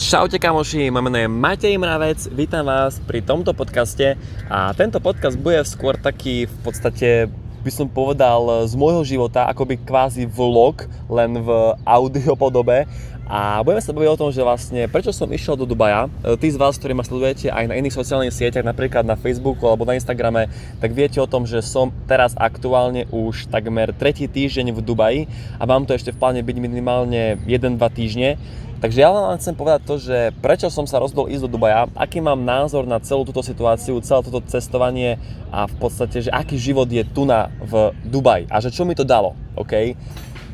Čaute kamoši, moje meno je Matej Mravec, vítam vás pri tomto podcaste. A tento podcast bude skôr taký v podstate by som povedal z môjho života, akoby kvázi vlog, len v audio podobe a budeme sa baviť o tom, že vlastne prečo som išiel do Dubaja. Tí z vás, ktorí ma sledujete aj na iných sociálnych sieťach, napríklad na Facebooku alebo na Instagrame, tak viete o tom, že som teraz aktuálne už takmer tretí týždeň v Dubaji a mám to ešte v pláne byť minimálne 1-2 týždne. Takže ja vám chcem povedať to, že prečo som sa rozhodol ísť do Dubaja, aký mám názor na celú túto situáciu, celé toto cestovanie a v podstate, že aký život je tu na v Dubaji a že čo mi to dalo, OK?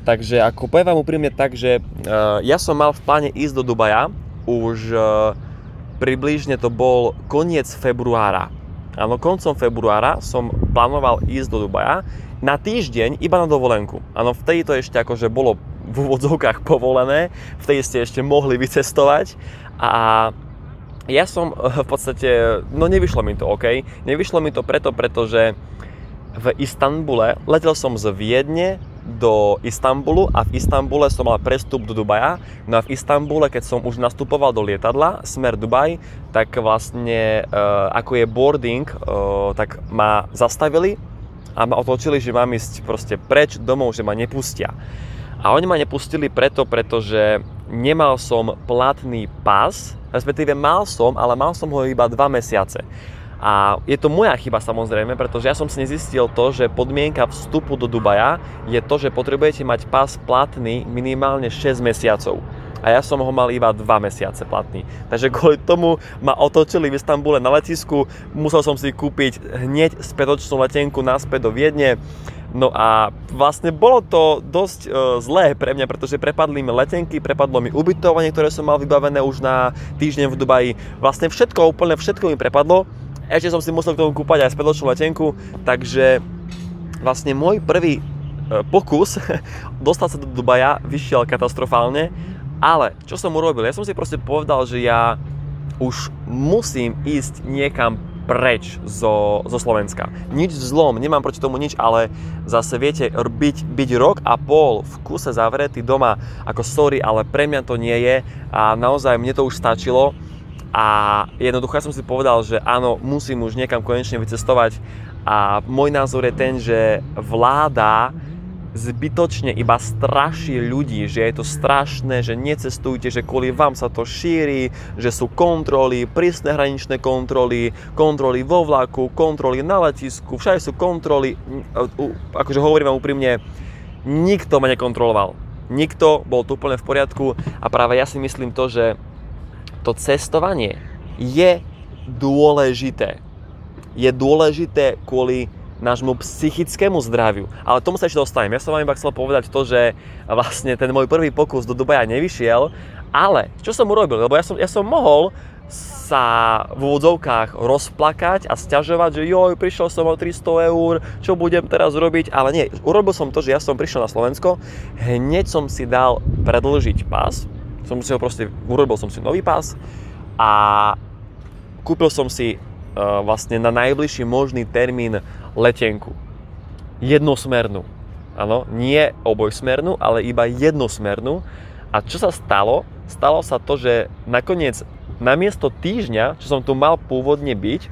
Takže ako poviem vám úprimne tak, že uh, ja som mal v pláne ísť do Dubaja už uh, približne to bol koniec februára. Áno, koncom februára som plánoval ísť do Dubaja na týždeň iba na dovolenku. Áno, vtedy to ešte akože bolo v úvodzovkách povolené, vtedy ste ešte mohli vycestovať a ja som eh, v podstate, no nevyšlo mi to, OK? Nevyšlo mi to preto, pretože v Istanbule, letel som z Viedne do Istanbulu a v Istanbule som mal prestup do Dubaja. No a v Istanbule, keď som už nastupoval do lietadla, smer Dubaj, tak vlastne uh, ako je boarding, uh, tak ma zastavili a ma otočili, že mám ísť proste preč domov, že ma nepustia. A oni ma nepustili preto, pretože nemal som platný pás, respektíve mal som, ale mal som ho iba 2 mesiace. A je to moja chyba samozrejme, pretože ja som si nezistil to, že podmienka vstupu do Dubaja je to, že potrebujete mať pás platný minimálne 6 mesiacov a ja som ho mal iba 2 mesiace platný. Takže kvôli tomu ma otočili v Istambule na letisku, musel som si kúpiť hneď spätočnú letenku naspäť do Viedne No a vlastne bolo to dosť e, zlé pre mňa, pretože prepadli mi letenky, prepadlo mi ubytovanie, ktoré som mal vybavené už na týždeň v Dubaji. Vlastne všetko, úplne všetko mi prepadlo. Ešte som si musel k tomu kúpať aj spätočnú letenku, takže vlastne môj prvý e, pokus dostať sa do Dubaja vyšiel katastrofálne, ale čo som urobil? Ja som si proste povedal, že ja už musím ísť niekam preč zo, zo Slovenska. Nič zlom, nemám proti tomu nič, ale zase viete, byť, byť rok a pol v kuse zavretý doma, ako sorry, ale pre mňa to nie je a naozaj mne to už stačilo a jednoducho ja som si povedal, že áno, musím už niekam konečne vycestovať. A môj názor je ten, že vláda zbytočne iba straší ľudí, že je to strašné, že necestujte, že kvôli vám sa to šíri, že sú kontroly, prísne hraničné kontroly, kontroly vo vlaku, kontroly na letisku, všade sú kontroly, akože hovorím vám úprimne, nikto ma nekontroloval. Nikto, bol tu úplne v poriadku. A práve ja si myslím to, že to cestovanie je dôležité. Je dôležité kvôli nášmu psychickému zdraviu. Ale tomu sa ešte dostanem. Ja som vám iba chcel povedať to, že vlastne ten môj prvý pokus do Dubaja nevyšiel, ale čo som urobil? Lebo ja som, ja som mohol sa v úvodzovkách rozplakať a stiažovať, že joj, prišiel som o 300 eur, čo budem teraz robiť, ale nie, urobil som to, že ja som prišiel na Slovensko, hneď som si dal predlžiť pás, som si ho proste, urobil som si nový pás a kúpil som si uh, vlastne na najbližší možný termín letenku. Jednosmernú. Áno, nie obojsmernú, ale iba jednosmernú. A čo sa stalo? Stalo sa to, že nakoniec namiesto týždňa, čo som tu mal pôvodne byť,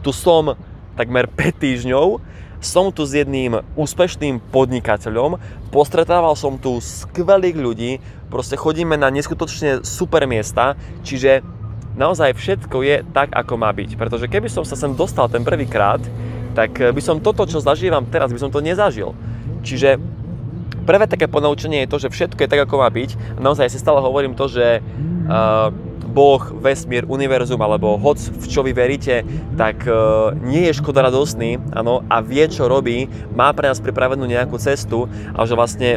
tu som takmer 5 týždňov, som tu s jedným úspešným podnikateľom, postretával som tu skvelých ľudí, proste chodíme na neskutočne super miesta, čiže naozaj všetko je tak, ako má byť. Pretože keby som sa sem dostal ten prvýkrát, tak by som toto, čo zažívam teraz, by som to nezažil. Čiže prvé také ponaučenie je to, že všetko je tak, ako má byť. Naozaj si stále hovorím to, že uh, Boh, vesmír, univerzum alebo hoc v čo vy veríte, tak uh, nie je škoda radostný ano, a vie, čo robí, má pre nás pripravenú nejakú cestu a že vlastne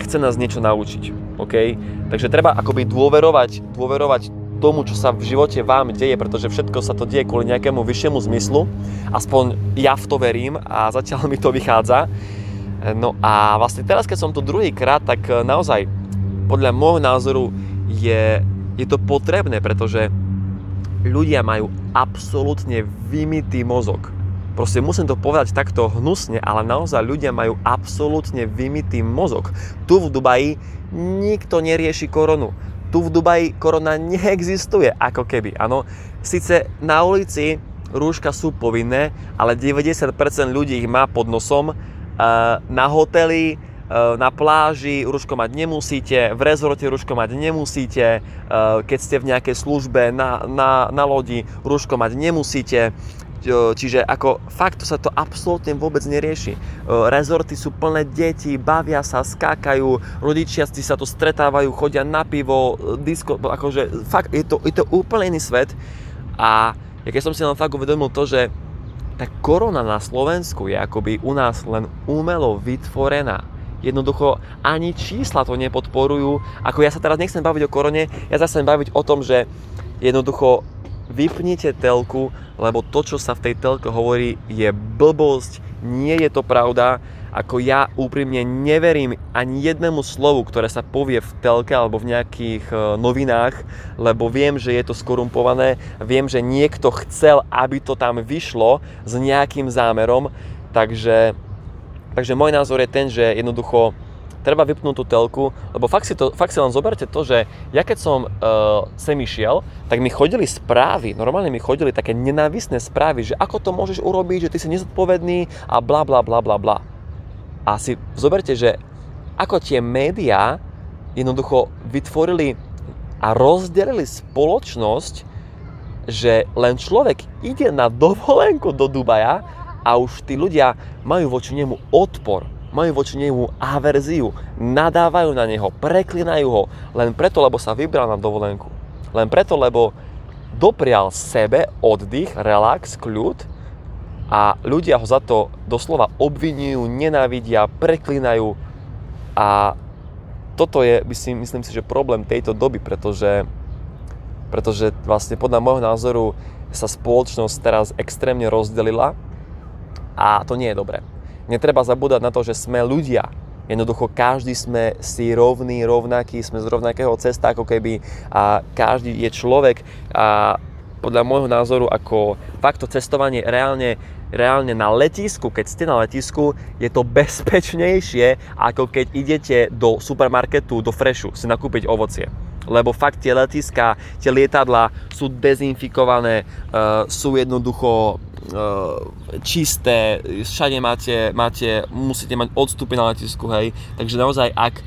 chce nás niečo naučiť. Okay? Takže treba akoby dôverovať, dôverovať tomu, čo sa v živote vám deje, pretože všetko sa to deje kvôli nejakému vyššiemu zmyslu. Aspoň ja v to verím a zatiaľ mi to vychádza. No a vlastne teraz, keď som tu druhýkrát, tak naozaj podľa môjho názoru je, je to potrebné, pretože ľudia majú absolútne vymitý mozog. Proste musím to povedať takto hnusne, ale naozaj ľudia majú absolútne vymitý mozog. Tu v Dubaji nikto nerieši koronu tu v Dubaji korona neexistuje, ako keby. Áno, síce na ulici rúška sú povinné, ale 90% ľudí ich má pod nosom. Na hoteli, na pláži rúško mať nemusíte, v rezorte rúško mať nemusíte, keď ste v nejakej službe na, na, na lodi rúško mať nemusíte. Čiže ako fakt to sa to absolútne vôbec nerieši. Rezorty sú plné detí, bavia sa, skákajú, rodičia si sa to stretávajú, chodia na pivo, disko, akože fakt je to, je to úplne iný svet a ja keď som si len fakt uvedomil to, že tá korona na Slovensku je akoby u nás len umelo vytvorená. Jednoducho ani čísla to nepodporujú. Ako ja sa teraz nechcem baviť o korone, ja sa chcem baviť o tom, že jednoducho vypnite telku, lebo to, čo sa v tej telke hovorí, je blbosť, nie je to pravda. Ako ja úprimne neverím ani jednému slovu, ktoré sa povie v telke alebo v nejakých e, novinách, lebo viem, že je to skorumpované, viem, že niekto chcel, aby to tam vyšlo s nejakým zámerom, takže, takže môj názor je ten, že jednoducho treba vypnúť tú telku, lebo fakt si, to, fakt si len zoberte to, že ja keď som uh, sem išiel, tak mi chodili správy, normálne mi chodili také nenávisné správy, že ako to môžeš urobiť, že ty si nezodpovedný a bla bla bla bla bla. A si zoberte, že ako tie médiá jednoducho vytvorili a rozdelili spoločnosť, že len človek ide na dovolenku do Dubaja a už tí ľudia majú voči nemu odpor majú voči nemu averziu, nadávajú na neho, preklinajú ho, len preto, lebo sa vybral na dovolenku. Len preto, lebo doprial sebe oddych, relax, kľud a ľudia ho za to doslova obvinujú, nenávidia, preklinajú a toto je, myslím, myslím si, že problém tejto doby, pretože, pretože vlastne podľa môjho názoru sa spoločnosť teraz extrémne rozdelila a to nie je dobré. Netreba zabúdať na to, že sme ľudia. Jednoducho každý sme si rovný, rovnaký, sme z rovnakého cesta ako keby a každý je človek a podľa môjho názoru ako fakt to cestovanie reálne, reálne na letisku, keď ste na letisku, je to bezpečnejšie ako keď idete do supermarketu, do Freshu si nakúpiť ovocie lebo fakt tie letiska, tie lietadla sú dezinfikované, uh, sú jednoducho uh, čisté, všade máte, máte, musíte mať odstupy na letisku, hej, takže naozaj ak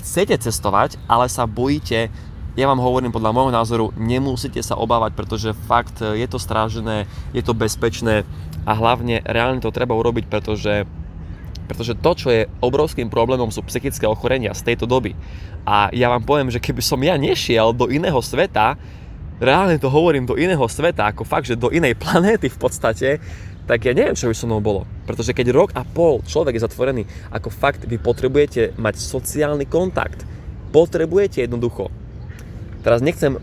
chcete cestovať, ale sa bojíte, ja vám hovorím podľa môjho názoru, nemusíte sa obávať, pretože fakt je to strážené, je to bezpečné a hlavne reálne to treba urobiť, pretože pretože to, čo je obrovským problémom, sú psychické ochorenia z tejto doby. A ja vám poviem, že keby som ja nešiel do iného sveta, reálne to hovorím do iného sveta, ako fakt, že do inej planéty v podstate, tak ja neviem, čo by so mnou bolo. Pretože keď rok a pol človek je zatvorený, ako fakt vy potrebujete mať sociálny kontakt. Potrebujete jednoducho. Teraz nechcem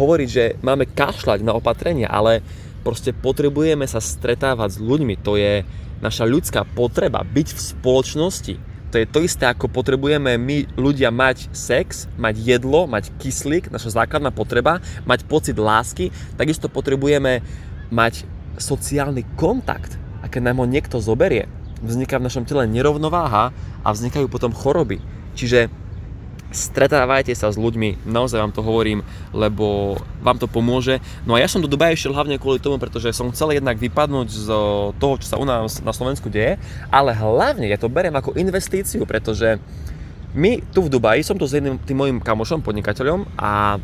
hovoriť, že máme kašľať na opatrenia, ale proste potrebujeme sa stretávať s ľuďmi. To je, naša ľudská potreba byť v spoločnosti. To je to isté, ako potrebujeme my ľudia mať sex, mať jedlo, mať kyslík, naša základná potreba, mať pocit lásky, takisto potrebujeme mať sociálny kontakt. A keď nám ho niekto zoberie, vzniká v našom tele nerovnováha a vznikajú potom choroby. Čiže stretávajte sa s ľuďmi, naozaj vám to hovorím, lebo vám to pomôže. No a ja som do Dubaja išiel hlavne kvôli tomu, pretože som chcel jednak vypadnúť z toho, čo sa u nás na Slovensku deje, ale hlavne ja to beriem ako investíciu, pretože my tu v Dubaji, som tu s jedným tým mojim kamošom, podnikateľom a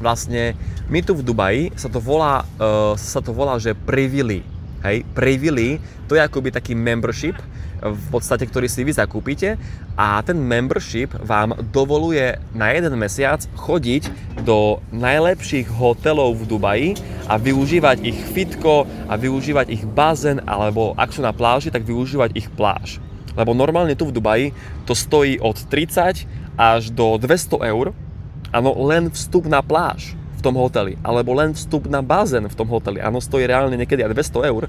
vlastne my tu v Dubaji sa to volá, uh, sa to volá že Privily. Hej, Privily, to je akoby taký membership, v podstate, ktorý si vy zakúpite a ten membership vám dovoluje na jeden mesiac chodiť do najlepších hotelov v Dubaji a využívať ich fitko a využívať ich bazén alebo ak sú na pláži, tak využívať ich pláž. Lebo normálne tu v Dubaji to stojí od 30 až do 200 eur, áno, len vstup na pláž v tom hoteli, alebo len vstup na bazén v tom hoteli, áno, stojí reálne niekedy aj 200 eur.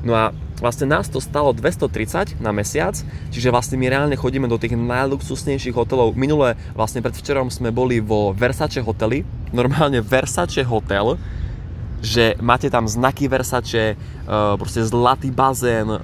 No a vlastne nás to stalo 230 na mesiac, čiže vlastne my reálne chodíme do tých najluxusnejších hotelov. Minule, vlastne predvčerom sme boli vo Versace hoteli, normálne Versace hotel, že máte tam znaky Versace, uh, proste zlatý bazén, uh,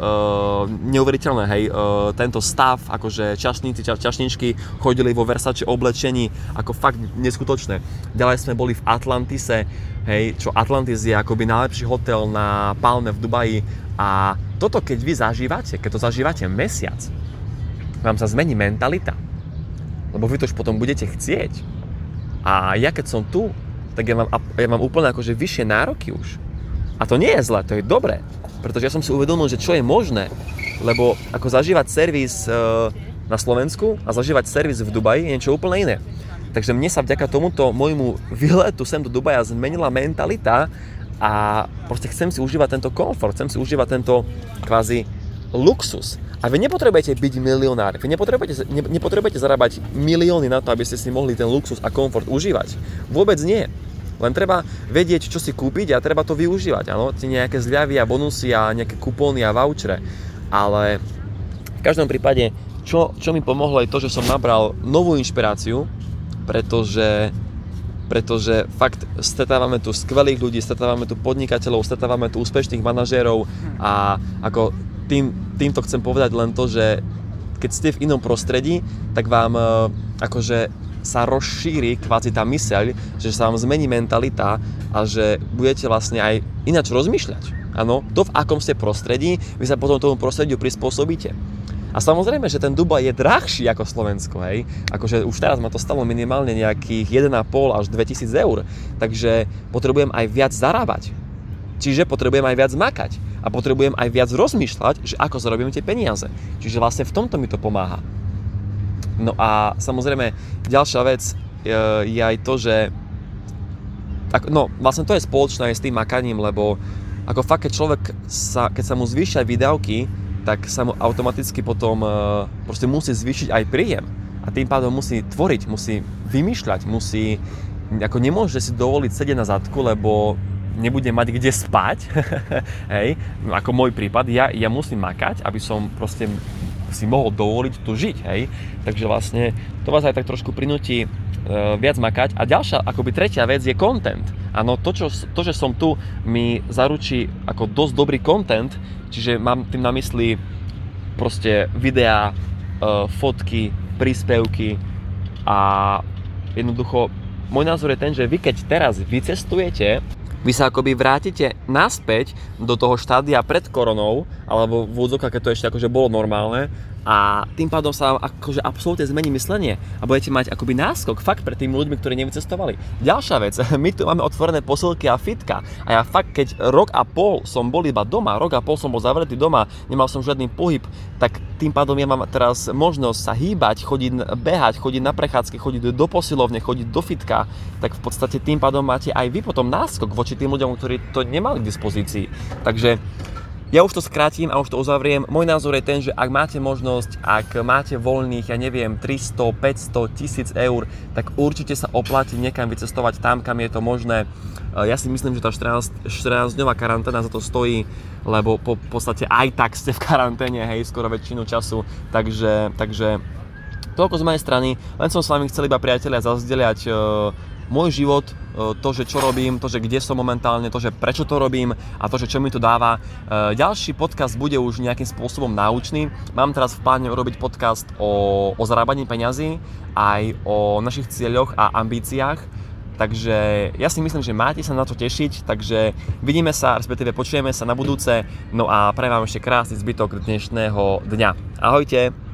neuveriteľné, hej, uh, tento stav, akože čašníci, ča, čašničky chodili vo Versace oblečení, ako fakt neskutočné. Ďalej sme boli v Atlantise, hej, čo Atlantis je akoby najlepší hotel na Palme v Dubaji a toto keď vy zažívate, keď to zažívate mesiac, vám sa zmení mentalita, lebo vy to už potom budete chcieť. A ja keď som tu, tak ja mám, ja mám úplne akože vyššie nároky už. A to nie je zle, to je dobré. Pretože ja som si uvedomil, že čo je možné. Lebo ako zažívať servis e, na Slovensku a zažívať servis v Dubaji je niečo úplne iné. Takže mne sa vďaka tomuto môjmu výletu sem do Dubaja zmenila mentalita a proste chcem si užívať tento komfort, chcem si užívať tento kvázi luxus. A vy nepotrebujete byť milionár, vy nepotrebujete, ne, nepotrebujete zarábať milióny na to, aby ste si mohli ten luxus a komfort užívať. Vôbec nie. Len treba vedieť, čo si kúpiť a treba to využívať. Áno, tie nejaké zľavy a bonusy a nejaké kupóny a vouchere. Ale v každom prípade, čo, čo mi pomohlo je to, že som nabral novú inšpiráciu, pretože pretože fakt stretávame tu skvelých ľudí, stretávame tu podnikateľov, stretávame tu úspešných manažérov a ako tým, týmto chcem povedať len to, že keď ste v inom prostredí, tak vám e, akože sa rozšíri kvázi tá myseľ, že sa vám zmení mentalita a že budete vlastne aj ináč rozmýšľať. Áno, to v akom ste prostredí, vy sa potom tomu prostrediu prispôsobíte. A samozrejme, že ten Dubaj je drahší ako Slovensko, hej. Akože už teraz ma to stalo minimálne nejakých 1,5 až 2000 eur. Takže potrebujem aj viac zarábať. Čiže potrebujem aj viac makať. A potrebujem aj viac rozmýšľať, že ako zarobím tie peniaze. Čiže vlastne v tomto mi to pomáha. No a samozrejme, ďalšia vec e, je aj to, že no, vlastne to je spoločné aj s tým makaním, lebo ako fakt, keď človek sa, keď sa mu zvýšia výdavky, tak sa mu automaticky potom e, proste musí zvýšiť aj príjem. A tým pádom musí tvoriť, musí vymýšľať, musí, ako nemôže si dovoliť sedieť na zadku, lebo nebude mať kde spať, hej, ako môj prípad, ja, ja musím makať, aby som proste si mohol dovoliť tu žiť, hej. Takže vlastne to vás aj tak trošku prinúti e, viac makať. A ďalšia, akoby tretia vec je content. Áno, to, čo, to, že som tu, mi zaručí ako dosť dobrý content, čiže mám tým na mysli proste videá, e, fotky, príspevky a jednoducho môj názor je ten, že vy keď teraz vycestujete, vy sa akoby vrátite naspäť do toho štádia pred koronou, alebo v úvodzovkách, keď to ešte akože bolo normálne, a tým pádom sa akože absolútne zmení myslenie a budete mať akoby náskok fakt pred tými ľuďmi, ktorí nevycestovali. Ďalšia vec, my tu máme otvorené posilky a fitka a ja fakt, keď rok a pol som bol iba doma, rok a pol som bol zavretý doma, nemal som žiadny pohyb, tak tým pádom ja mám teraz možnosť sa hýbať, chodiť, behať, chodiť na prechádzky, chodiť do posilovne, chodiť do fitka, tak v podstate tým pádom máte aj vy potom náskok voči tým ľuďom, ktorí to nemali k dispozícii. Takže ja už to skrátim a už to uzavriem. Môj názor je ten, že ak máte možnosť, ak máte voľných, ja neviem, 300, 500, 1000 eur, tak určite sa oplatí niekam vycestovať tam, kam je to možné. E, ja si myslím, že tá 14, 14-dňová karanténa za to stojí, lebo po podstate aj tak ste v karanténe, hej, skoro väčšinu času. Takže, takže toľko z mojej strany. Len som s vami chcel iba priatelia zazdeliať uh, môj život, e, to, že čo robím, to, že kde som momentálne, to, že prečo to robím a to, že čo mi to dáva. E, ďalší podcast bude už nejakým spôsobom náučný. Mám teraz v pláne urobiť podcast o, o zarábaní peňazí, aj o našich cieľoch a ambíciách. Takže ja si myslím, že máte sa na to tešiť, takže vidíme sa, respektíve počujeme sa na budúce, no a prajem vám ešte krásny zbytok dnešného dňa. Ahojte!